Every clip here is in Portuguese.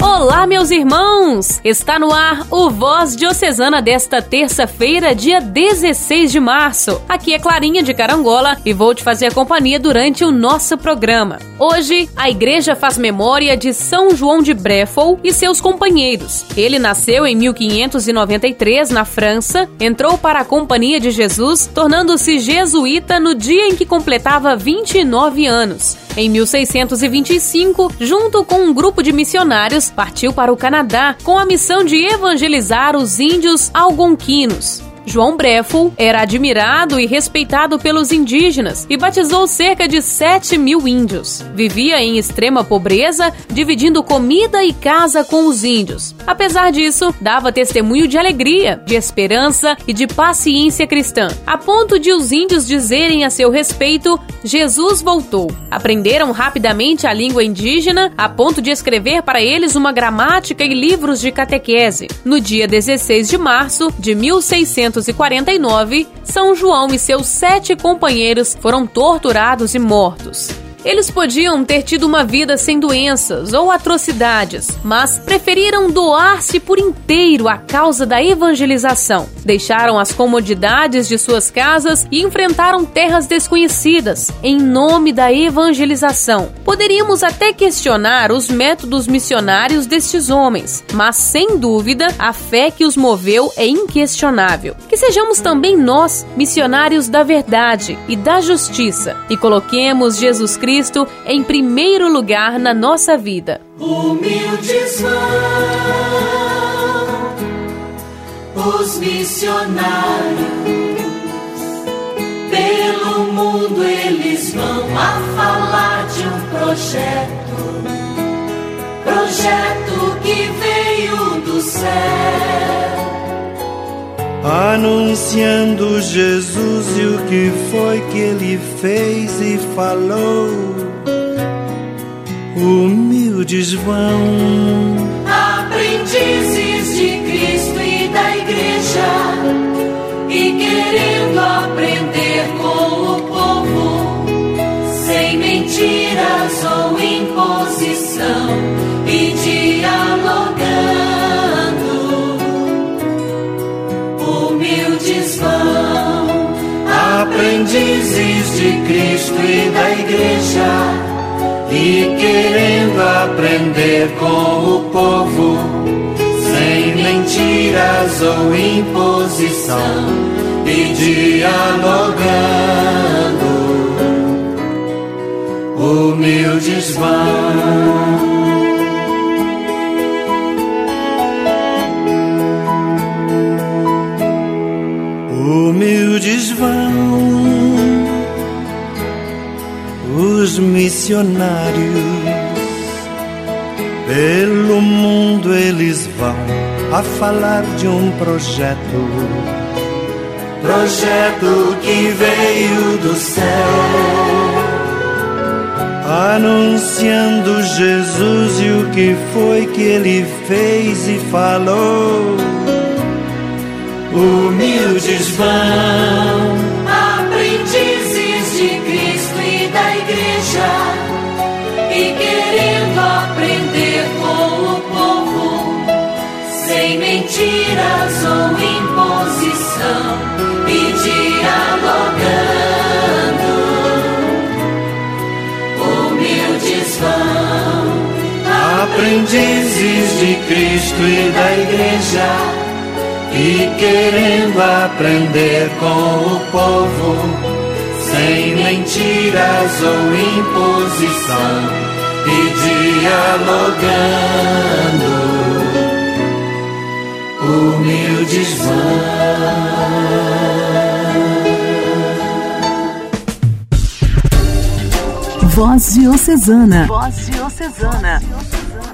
Olá, meus irmãos! Está no ar o Voz Diocesana desta terça-feira, dia 16 de março. Aqui é Clarinha de Carangola e vou te fazer companhia durante o nosso programa. Hoje, a igreja faz memória de São João de Brefol e seus companheiros. Ele nasceu em 1593 na França, entrou para a Companhia de Jesus, tornando-se jesuíta no dia em que completava 29 anos. Em 1625, junto com um grupo de missionários, partiu para o Canadá com a missão de evangelizar os índios algonquinos. João Breful era admirado e respeitado pelos indígenas e batizou cerca de 7 mil índios. Vivia em extrema pobreza, dividindo comida e casa com os índios. Apesar disso, dava testemunho de alegria, de esperança e de paciência cristã, a ponto de os índios dizerem a seu respeito: Jesus voltou. Aprenderam rapidamente a língua indígena, a ponto de escrever para eles uma gramática e livros de catequese. No dia 16 de março de 1600 1949, São João e seus sete companheiros foram torturados e mortos. Eles podiam ter tido uma vida sem doenças ou atrocidades, mas preferiram doar-se por inteiro à causa da evangelização. Deixaram as comodidades de suas casas e enfrentaram terras desconhecidas em nome da evangelização. Poderíamos até questionar os métodos missionários destes homens, mas sem dúvida a fé que os moveu é inquestionável. Que sejamos também nós missionários da verdade e da justiça e coloquemos Jesus Cristo Cristo em primeiro lugar na nossa vida. Humildes vão os missionários, pelo mundo eles vão a falar de um projeto, projeto que veio do céu anunciando Jesus e o que foi que ele fez e falou. Humildes vão, aprendizes de Cristo e da Igreja, e querendo aprender com o povo, sem mentiras ou imposição, e dialogando aprendizes de Cristo e da Igreja, e querendo aprender com o povo, sem mentiras ou imposição, e dialogando, humildes vão. Humildes vão os missionários. Pelo mundo eles vão a falar de um projeto. Projeto que veio do céu. Anunciando Jesus e o que foi que ele fez e falou humildes vão, aprendizes de Cristo e da Igreja e querendo aprender com o povo, sem mentiras ou imposição, e dialogando, humildes vão. Voz Diocesana. Voz Diocesana.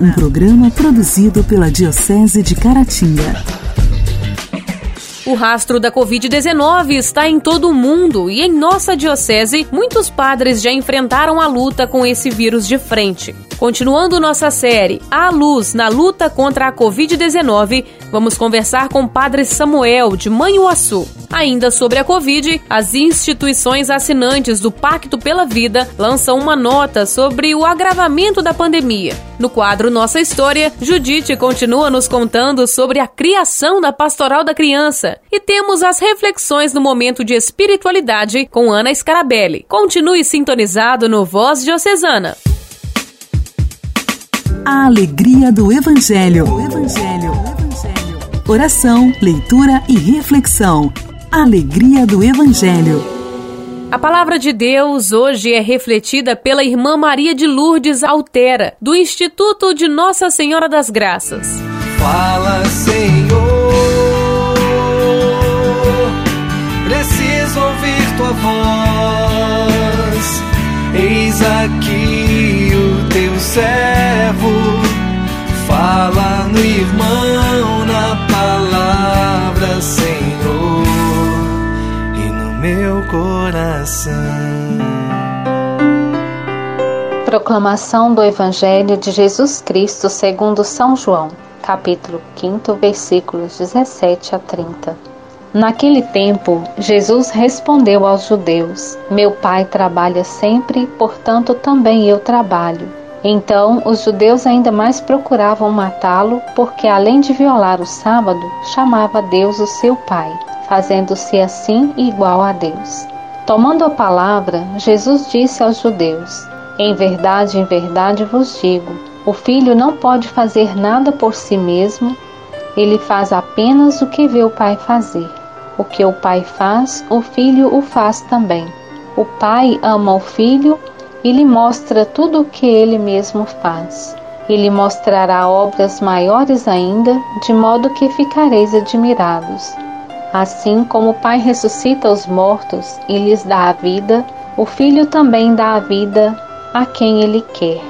Um programa produzido pela Diocese de Caratinga. O rastro da Covid-19 está em todo o mundo e em nossa diocese, muitos padres já enfrentaram a luta com esse vírus de frente. Continuando nossa série A Luz na luta contra a Covid-19, vamos conversar com Padre Samuel de Manhuaçu. Ainda sobre a Covid, as instituições assinantes do Pacto pela Vida lançam uma nota sobre o agravamento da pandemia. No quadro Nossa História, Judite continua nos contando sobre a criação da Pastoral da Criança. E temos as reflexões no momento de espiritualidade com Ana Scarabelli. Continue sintonizado no Voz Diocesana. A alegria do Evangelho. O Evangelho. O Evangelho. Oração, leitura e reflexão. Alegria do Evangelho. A palavra de Deus hoje é refletida pela irmã Maria de Lourdes Altera, do Instituto de Nossa Senhora das Graças. Fala, Senhor, preciso ouvir tua voz. Eis aqui teu servo, fala no irmão, na palavra, Senhor, e no meu coração. Proclamação do Evangelho de Jesus Cristo segundo São João, capítulo 5, versículos 17 a 30. Naquele tempo, Jesus respondeu aos judeus: Meu pai trabalha sempre, portanto também eu trabalho. Então, os judeus ainda mais procuravam matá-lo, porque além de violar o sábado, chamava Deus o seu pai, fazendo-se assim igual a Deus. Tomando a palavra, Jesus disse aos judeus: Em verdade, em verdade vos digo: o filho não pode fazer nada por si mesmo, ele faz apenas o que vê o pai fazer. O que o pai faz, o filho o faz também. O pai ama o filho e lhe mostra tudo o que ele mesmo faz. E lhe mostrará obras maiores ainda, de modo que ficareis admirados. Assim como o Pai ressuscita os mortos e lhes dá a vida, o Filho também dá a vida a quem ele quer.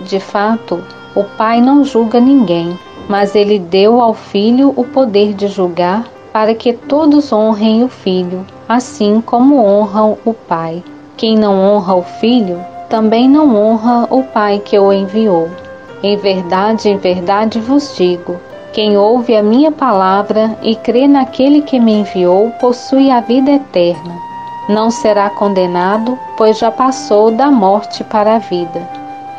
De fato, o Pai não julga ninguém, mas ele deu ao Filho o poder de julgar para que todos honrem o Filho, assim como honram o Pai. Quem não honra o Filho, também não honra o Pai que o enviou. Em verdade, em verdade vos digo: quem ouve a minha palavra e crê naquele que me enviou, possui a vida eterna. Não será condenado, pois já passou da morte para a vida.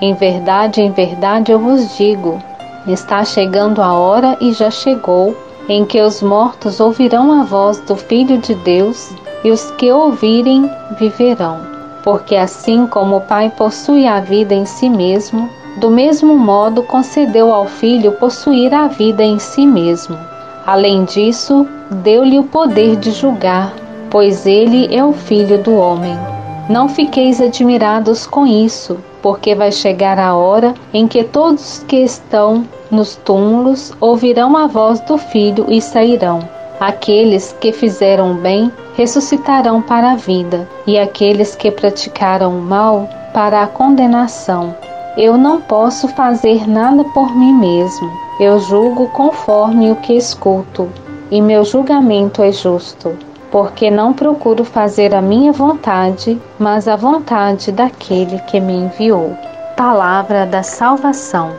Em verdade, em verdade eu vos digo: está chegando a hora e já chegou em que os mortos ouvirão a voz do Filho de Deus, e os que ouvirem viverão. Porque assim como o Pai possui a vida em si mesmo, do mesmo modo concedeu ao Filho possuir a vida em si mesmo. Além disso, deu-lhe o poder de julgar, pois ele é o Filho do homem. Não fiqueis admirados com isso, porque vai chegar a hora em que todos que estão nos túmulos ouvirão a voz do Filho e sairão. Aqueles que fizeram bem ressuscitarão para a vida, e aqueles que praticaram o mal para a condenação. Eu não posso fazer nada por mim mesmo. Eu julgo conforme o que escuto, e meu julgamento é justo, porque não procuro fazer a minha vontade, mas a vontade daquele que me enviou. Palavra da salvação.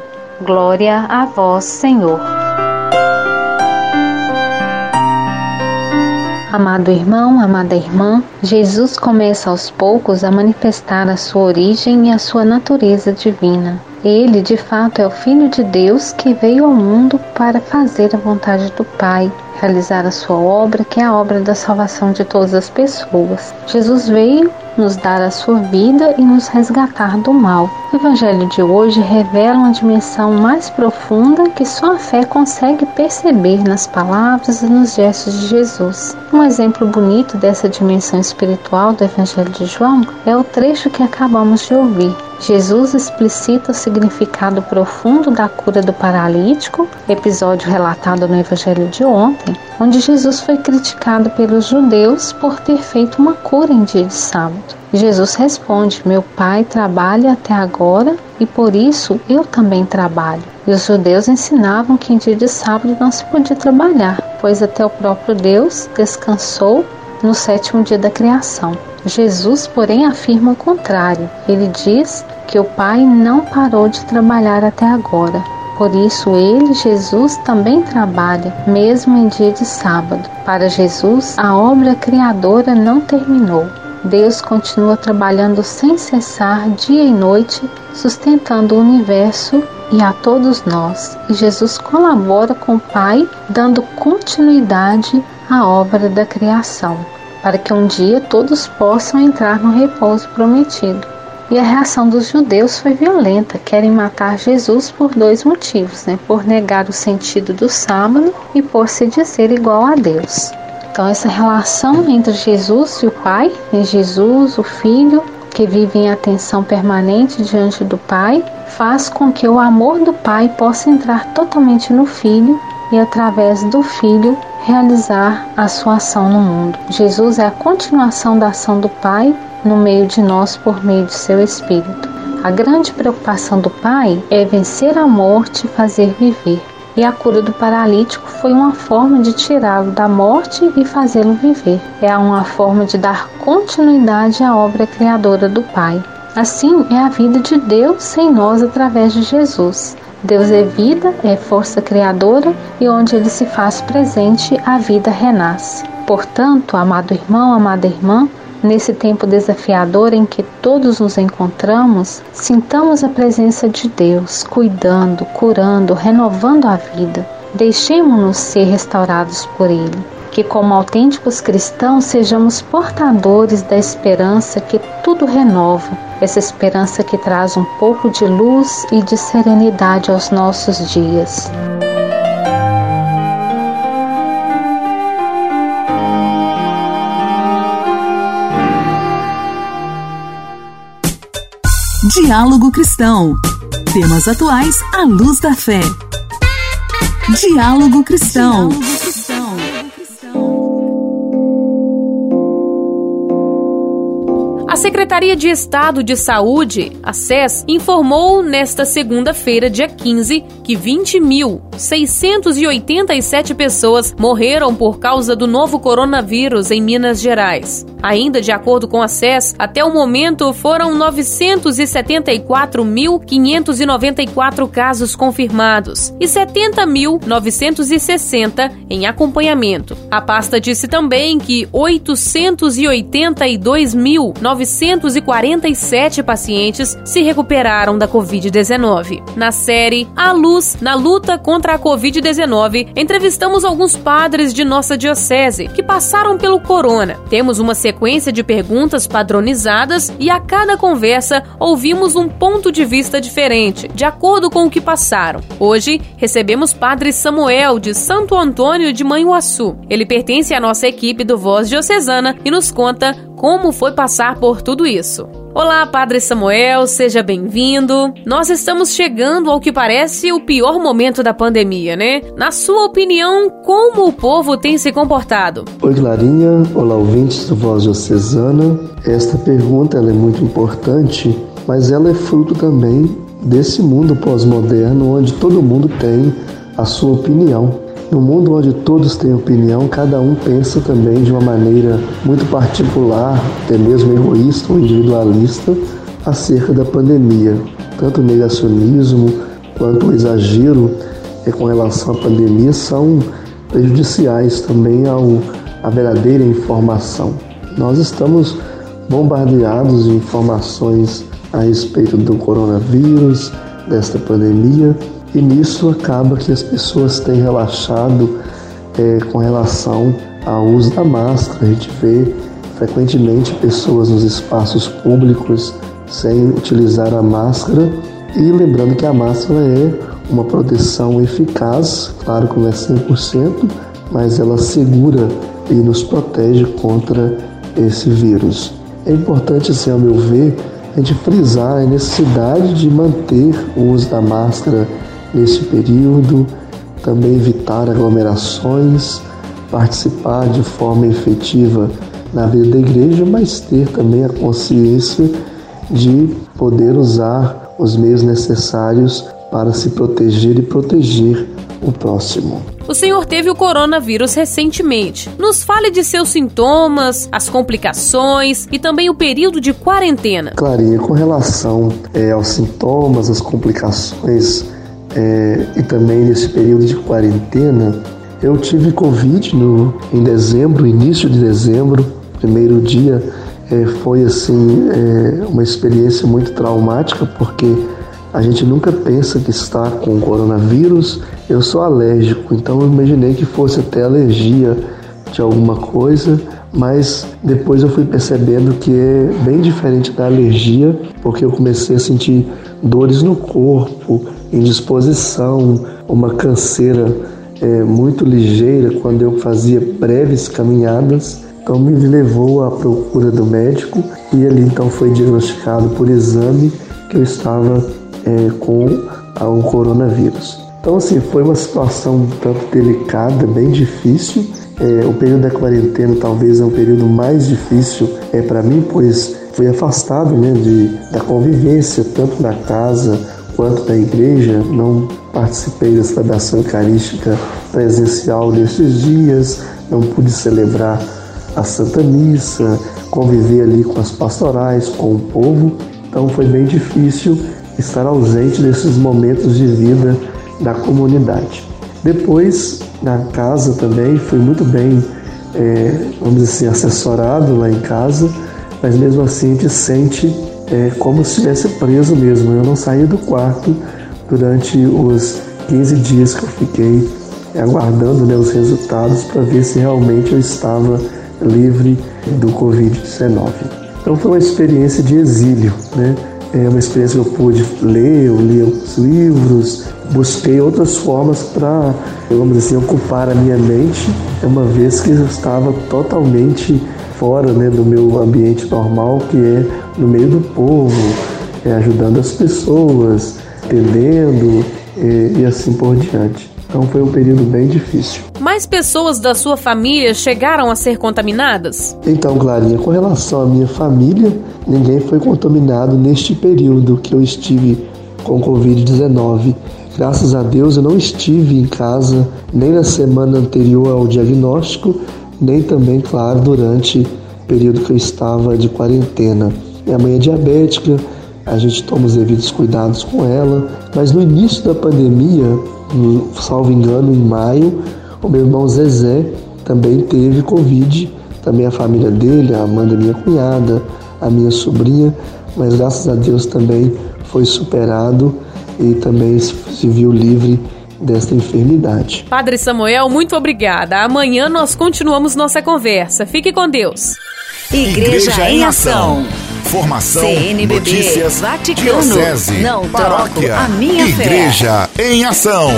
Glória a vós, Senhor. Amado irmão, amada irmã, Jesus começa aos poucos a manifestar a sua origem e a sua natureza divina. Ele, de fato, é o Filho de Deus que veio ao mundo para fazer a vontade do Pai, realizar a sua obra, que é a obra da salvação de todas as pessoas. Jesus veio nos dar a sua vida e nos resgatar do mal. O Evangelho de hoje revela uma dimensão mais profunda que só a fé consegue perceber nas palavras e nos gestos de Jesus. Um exemplo bonito dessa dimensão espiritual do Evangelho de João é o trecho que acabamos de ouvir. Jesus explicita o significado profundo da cura do paralítico, episódio relatado no Evangelho de ontem, onde Jesus foi criticado pelos judeus por ter feito uma cura em dia de sábado. Jesus responde: Meu pai trabalha até agora e por isso eu também trabalho. E os judeus ensinavam que em dia de sábado não se podia trabalhar, pois até o próprio Deus descansou no sétimo dia da criação. Jesus, porém, afirma o contrário. Ele diz que o Pai não parou de trabalhar até agora. Por isso, ele, Jesus, também trabalha, mesmo em dia de sábado. Para Jesus, a obra criadora não terminou. Deus continua trabalhando sem cessar, dia e noite, sustentando o universo e a todos nós. E Jesus colabora com o Pai, dando continuidade à obra da criação, para que um dia todos possam entrar no repouso prometido. E a reação dos judeus foi violenta, querem matar Jesus por dois motivos, né? Por negar o sentido do sábado e por se dizer igual a Deus. Então essa relação entre Jesus e o Pai, né? Jesus, o Filho, que vive em atenção permanente diante do Pai, faz com que o amor do Pai possa entrar totalmente no Filho e através do Filho realizar a sua ação no mundo. Jesus é a continuação da ação do Pai no meio de nós por meio de seu Espírito. A grande preocupação do Pai é vencer a morte e fazer viver. E a cura do paralítico foi uma forma de tirá-lo da morte e fazê-lo viver. É uma forma de dar continuidade à obra criadora do Pai. Assim é a vida de Deus em nós através de Jesus. Deus é vida, é força criadora e onde ele se faz presente, a vida renasce. Portanto, amado irmão, amada irmã, Nesse tempo desafiador em que todos nos encontramos, sintamos a presença de Deus, cuidando, curando, renovando a vida. Deixemos-nos ser restaurados por Ele. Que, como autênticos cristãos, sejamos portadores da esperança que tudo renova, essa esperança que traz um pouco de luz e de serenidade aos nossos dias. Diálogo Cristão. Temas atuais à luz da fé. Diálogo Cristão. Diálogo Cristão. Secretaria de Estado de Saúde, a SES, informou nesta segunda-feira, dia 15, que 20.687 pessoas morreram por causa do novo coronavírus em Minas Gerais. Ainda de acordo com a SES, até o momento foram 974.594 casos confirmados e 70.960 em acompanhamento. A pasta disse também que 882.947 pacientes se recuperaram da Covid-19. Na série A Luz na luta contra a Covid-19, entrevistamos alguns padres de nossa diocese que passaram pelo corona. Temos uma sequência de perguntas padronizadas e a cada conversa ouvimos um ponto de vista diferente, de acordo com o que passaram. Hoje recebemos Padre Samuel de Santo Antônio de Manhuaçu. Ele pertence à nossa equipe do Voz Diocesana e nos conta como foi passar por tudo isso. Olá, Padre Samuel, seja bem-vindo. Nós estamos chegando ao que parece o pior momento da pandemia, né? Na sua opinião, como o povo tem se comportado? Oi, Clarinha. Olá, ouvintes do Voz Diocesana. Esta pergunta é muito importante, mas ela é fruto também desse mundo pós-moderno onde todo mundo tem a sua opinião. No mundo onde todos têm opinião, cada um pensa também de uma maneira muito particular, até mesmo egoísta ou individualista, acerca da pandemia. Tanto o negacionismo quanto o exagero é, com relação à pandemia são prejudiciais também ao, à verdadeira informação. Nós estamos bombardeados de informações a respeito do coronavírus, desta pandemia, e nisso acaba que as pessoas têm relaxado é, com relação ao uso da máscara. A gente vê frequentemente pessoas nos espaços públicos sem utilizar a máscara. E lembrando que a máscara é uma proteção eficaz, claro que não é 100%, mas ela segura e nos protege contra esse vírus. É importante, assim, ao meu ver, a gente frisar a necessidade de manter o uso da máscara nesse período, também evitar aglomerações, participar de forma efetiva na vida da igreja, mas ter também a consciência de poder usar os meios necessários para se proteger e proteger o próximo. O senhor teve o coronavírus recentemente. Nos fale de seus sintomas, as complicações e também o período de quarentena. Clarinha, com relação é, aos sintomas, às complicações é, e também nesse período de quarentena, eu tive Covid no, em dezembro, início de dezembro, primeiro dia. É, foi assim é, uma experiência muito traumática porque a gente nunca pensa que está com coronavírus. Eu sou alérgico, então eu imaginei que fosse até alergia de alguma coisa, mas depois eu fui percebendo que é bem diferente da alergia, porque eu comecei a sentir dores no corpo, indisposição, uma canseira é, muito ligeira quando eu fazia breves caminhadas. Então me levou à procura do médico e ali então foi diagnosticado por exame que eu estava é, com o coronavírus. Então assim foi uma situação um tanto delicada, bem difícil. É, o período da quarentena talvez é o período mais difícil é para mim, pois fui afastado né, de, da convivência tanto na casa quanto da igreja. Não participei da celebração eucarística presencial nesses dias, não pude celebrar a Santa Missa, conviver ali com as pastorais, com o povo. Então foi bem difícil estar ausente desses momentos de vida da comunidade. Depois, na casa também, fui muito bem, é, vamos dizer assim, assessorado lá em casa, mas mesmo assim a gente sente é, como se estivesse preso mesmo. Eu não saí do quarto durante os 15 dias que eu fiquei aguardando né, os resultados para ver se realmente eu estava livre do Covid-19. Então foi uma experiência de exílio, né? É uma experiência que eu pude ler, eu li os livros, busquei outras formas para, vamos dizer assim, ocupar a minha mente, uma vez que eu estava totalmente fora né, do meu ambiente normal, que é no meio do povo, é, ajudando as pessoas, atendendo é, e assim por diante. Então foi um período bem difícil. Mais pessoas da sua família chegaram a ser contaminadas? Então, Clarinha, com relação à minha família, ninguém foi contaminado neste período que eu estive com Covid-19. Graças a Deus eu não estive em casa nem na semana anterior ao diagnóstico, nem também, claro, durante o período que eu estava de quarentena. Minha mãe é diabética, a gente toma os devidos cuidados com ela, mas no início da pandemia salvo engano, em maio, o meu irmão Zezé também teve Covid, também a família dele, a Amanda, minha cunhada, a minha sobrinha, mas graças a Deus também foi superado e também se viu livre desta enfermidade. Padre Samuel, muito obrigada. Amanhã nós continuamos nossa conversa. Fique com Deus. Igreja, Igreja em Ação. Formação, CNBB, notícias, Vaticano, diocese, não paróquia, a minha Igreja fé. em Ação.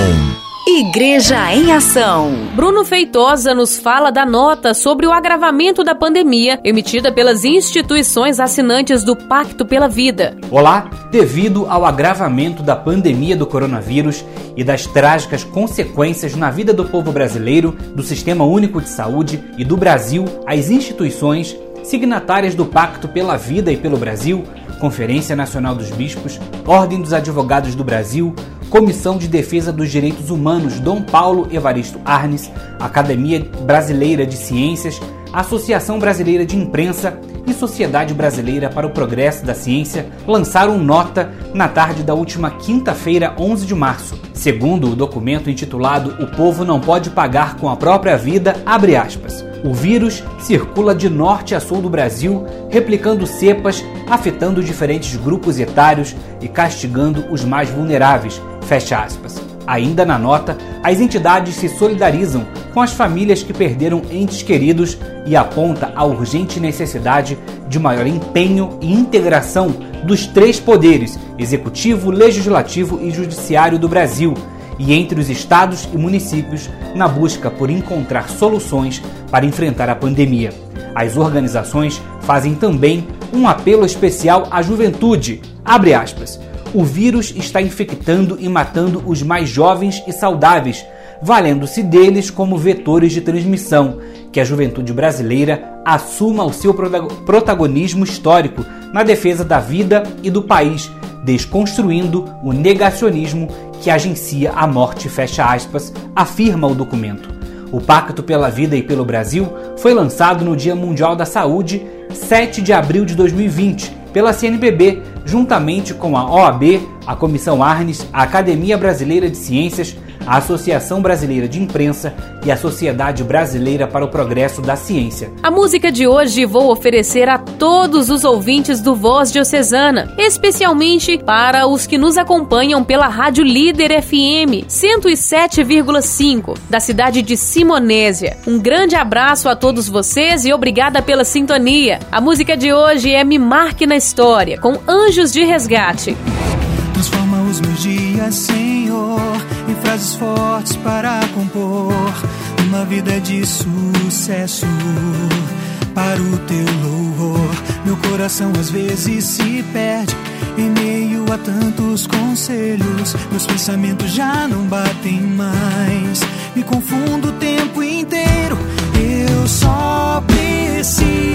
Igreja em Ação. Bruno Feitosa nos fala da nota sobre o agravamento da pandemia emitida pelas instituições assinantes do Pacto pela Vida. Olá, devido ao agravamento da pandemia do coronavírus e das trágicas consequências na vida do povo brasileiro, do Sistema Único de Saúde e do Brasil, as instituições signatárias do Pacto pela Vida e pelo Brasil, Conferência Nacional dos Bispos, Ordem dos Advogados do Brasil, Comissão de Defesa dos Direitos Humanos Dom Paulo Evaristo Arnes, Academia Brasileira de Ciências, Associação Brasileira de Imprensa e Sociedade Brasileira para o Progresso da Ciência lançaram nota na tarde da última quinta-feira, 11 de março. Segundo o documento intitulado O Povo Não Pode Pagar com a Própria Vida, abre aspas. O vírus circula de norte a sul do Brasil, replicando cepas, afetando diferentes grupos etários e castigando os mais vulneráveis. Fecha aspas. Ainda na nota, as entidades se solidarizam com as famílias que perderam entes queridos e aponta a urgente necessidade de maior empenho e integração dos três poderes executivo, legislativo e judiciário do Brasil e entre os estados e municípios na busca por encontrar soluções para enfrentar a pandemia. As organizações fazem também um apelo especial à juventude. Abre aspas o vírus está infectando e matando os mais jovens e saudáveis, valendo-se deles como vetores de transmissão, que a juventude brasileira assuma o seu protagonismo histórico na defesa da vida e do país, desconstruindo o negacionismo que agencia a morte, fecha aspas, afirma o documento. O Pacto pela Vida e pelo Brasil foi lançado no Dia Mundial da Saúde, 7 de abril de 2020, pela CNBB, juntamente com a OAB, a Comissão Arnes, a Academia Brasileira de Ciências, a Associação Brasileira de Imprensa e a Sociedade Brasileira para o Progresso da Ciência. A música de hoje vou oferecer a todos os ouvintes do Voz Diocesana, especialmente para os que nos acompanham pela Rádio Líder FM 107,5 da cidade de Simonésia. Um grande abraço a todos vocês e obrigada pela sintonia. A música de hoje é Me Marque na História, com Anjos de Resgate. Transforma os meus dias, Senhor frases fortes para compor uma vida de sucesso para o teu louvor. Meu coração às vezes se perde em meio a tantos conselhos. Meus pensamentos já não batem mais, me confundo o tempo inteiro. Eu só preciso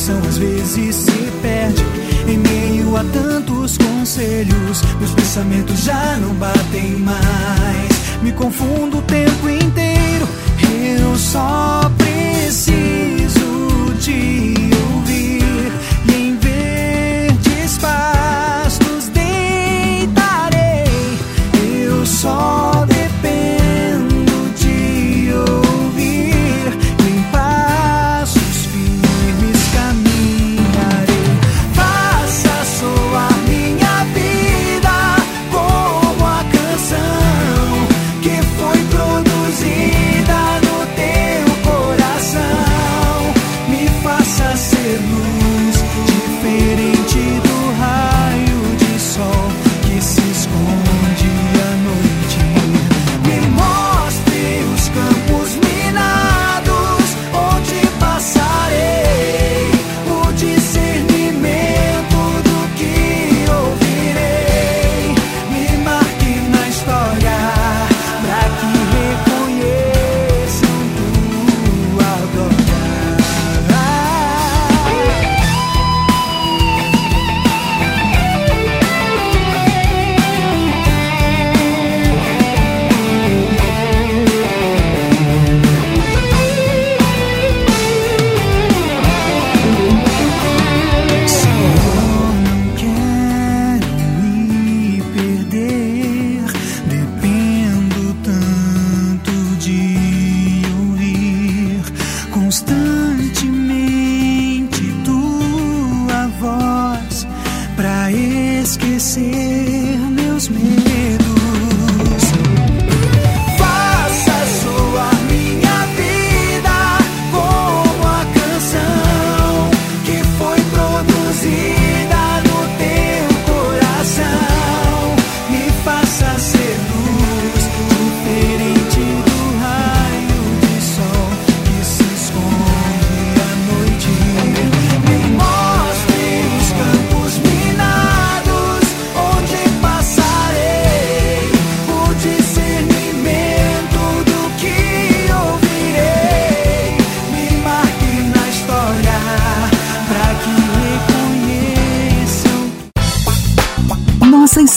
coração às vezes se perde em meio a tantos conselhos. Meus pensamentos já não batem mais, me confundo o tempo inteiro. Eu só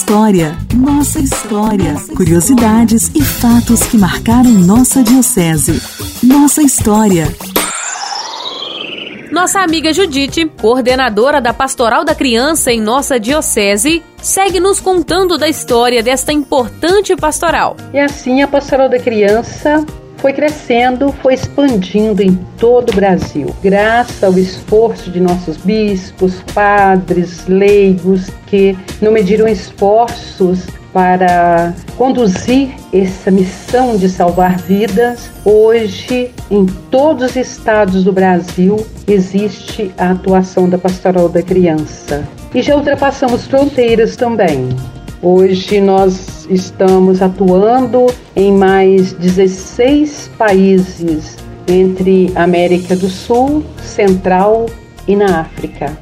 história, Nossa história, curiosidades e fatos que marcaram nossa diocese. Nossa história. Nossa amiga Judite, coordenadora da Pastoral da Criança em nossa diocese, segue nos contando da história desta importante pastoral. E assim a Pastoral da Criança foi crescendo, foi expandindo em todo o Brasil, graças ao esforço de nossos bispos, padres, leigos, que não mediram esforços para conduzir essa missão de salvar vidas. Hoje, em todos os estados do Brasil, existe a atuação da Pastoral da Criança. E já ultrapassamos fronteiras também. Hoje nós estamos atuando em mais 16 países entre América do Sul, Central e na África.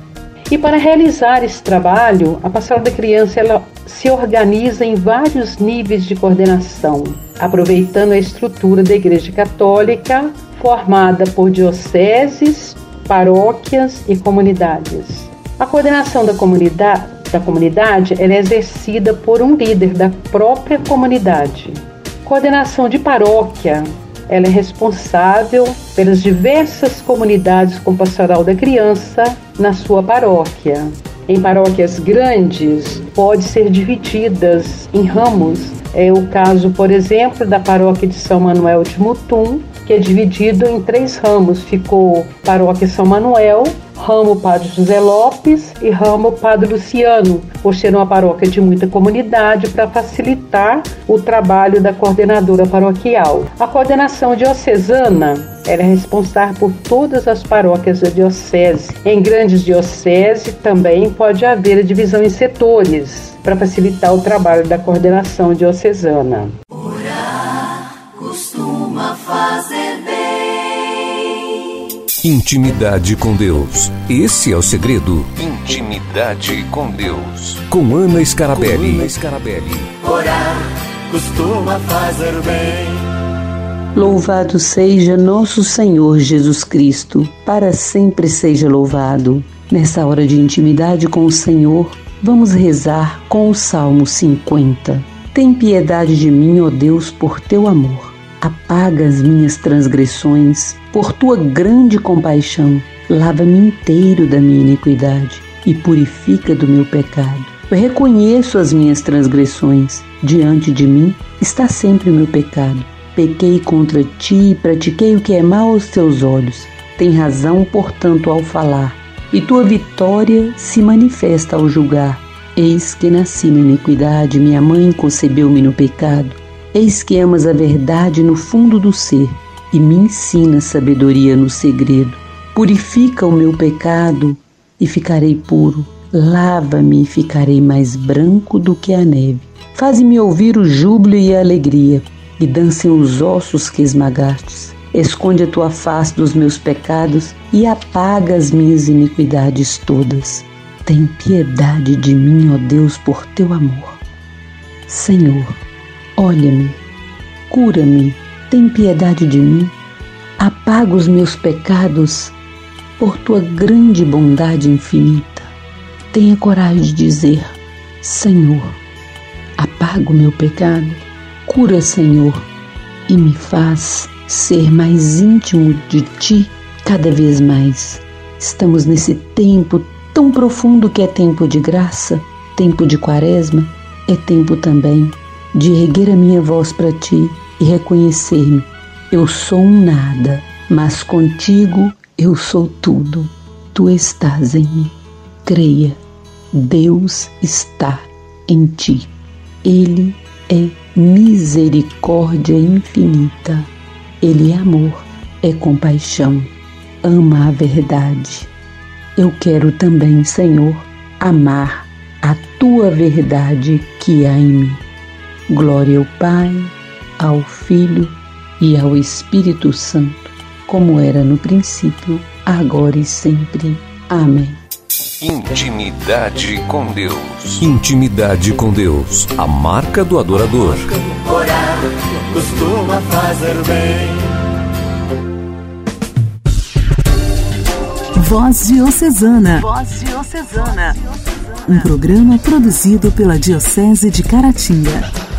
E para realizar esse trabalho, a Pastoral da Criança ela se organiza em vários níveis de coordenação, aproveitando a estrutura da Igreja Católica, formada por dioceses, paróquias e comunidades. A coordenação da comunidade da comunidade é exercida por um líder da própria comunidade. Coordenação de paróquia ela é responsável pelas diversas comunidades com pastoral da criança na sua paróquia. Em paróquias grandes, pode ser divididas em ramos. É o caso, por exemplo, da paróquia de São Manuel de Mutum, que é dividido em três ramos. Ficou paróquia São Manuel, ramo Padre José Lopes e ramo Padre Luciano, por ser uma paróquia de muita comunidade para facilitar o trabalho da coordenadora paroquial. A coordenação diocesana é responsável por todas as paróquias da diocese. Em grandes dioceses também pode haver a divisão em setores para facilitar o trabalho da coordenação diocesana. Orar costuma fazer. Intimidade com Deus. Esse é o segredo. Intimidade com Deus. Com Ana Scarabelli. Com Ana Scarabelli. Orar costuma fazer bem. Louvado seja nosso Senhor Jesus Cristo, para sempre seja louvado. Nessa hora de intimidade com o Senhor, vamos rezar com o Salmo 50. Tem piedade de mim, ó Deus, por teu amor apaga as minhas transgressões, por tua grande compaixão, lava-me inteiro da minha iniquidade e purifica do meu pecado. Eu reconheço as minhas transgressões, diante de mim está sempre o meu pecado. Pequei contra ti e pratiquei o que é mal aos teus olhos. Tem razão, portanto, ao falar, e tua vitória se manifesta ao julgar. Eis que nasci na iniquidade, minha mãe concebeu-me no pecado. Eis que amas a verdade no fundo do ser e me ensina sabedoria no segredo. Purifica o meu pecado e ficarei puro. Lava-me e ficarei mais branco do que a neve. Faze-me ouvir o júbilo e a alegria, e dancem os ossos que esmagastes. Esconde a tua face dos meus pecados e apaga as minhas iniquidades todas. Tem piedade de mim, ó Deus, por teu amor. Senhor, Olha-me, cura-me, tem piedade de mim, apaga os meus pecados por tua grande bondade infinita. Tenha coragem de dizer: Senhor, apaga o meu pecado, cura, Senhor, e me faz ser mais íntimo de ti cada vez mais. Estamos nesse tempo tão profundo que é tempo de graça, tempo de quaresma, é tempo também de erguer a minha voz para ti e reconhecer-me. Eu sou um nada, mas contigo eu sou tudo. Tu estás em mim. Creia, Deus está em ti. Ele é misericórdia infinita. Ele é amor, é compaixão, ama a verdade. Eu quero também, Senhor, amar a tua verdade que há em mim. Glória ao Pai, ao Filho e ao Espírito Santo, como era no princípio, agora e sempre. Amém. Intimidade com Deus. Intimidade com Deus. A marca do adorador. Orar costuma fazer bem. Voz Diocesana. Voz Diocesana. Um programa produzido pela Diocese de Caratinga.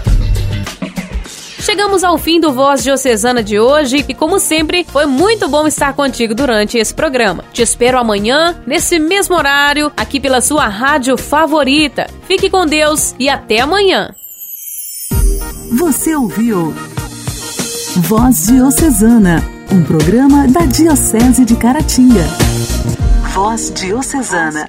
Chegamos ao fim do Voz Diocesana de hoje e, como sempre, foi muito bom estar contigo durante esse programa. Te espero amanhã, nesse mesmo horário, aqui pela sua rádio favorita. Fique com Deus e até amanhã. Você ouviu Voz Diocesana, um programa da Diocese de Caratinga. Voz Diocesana.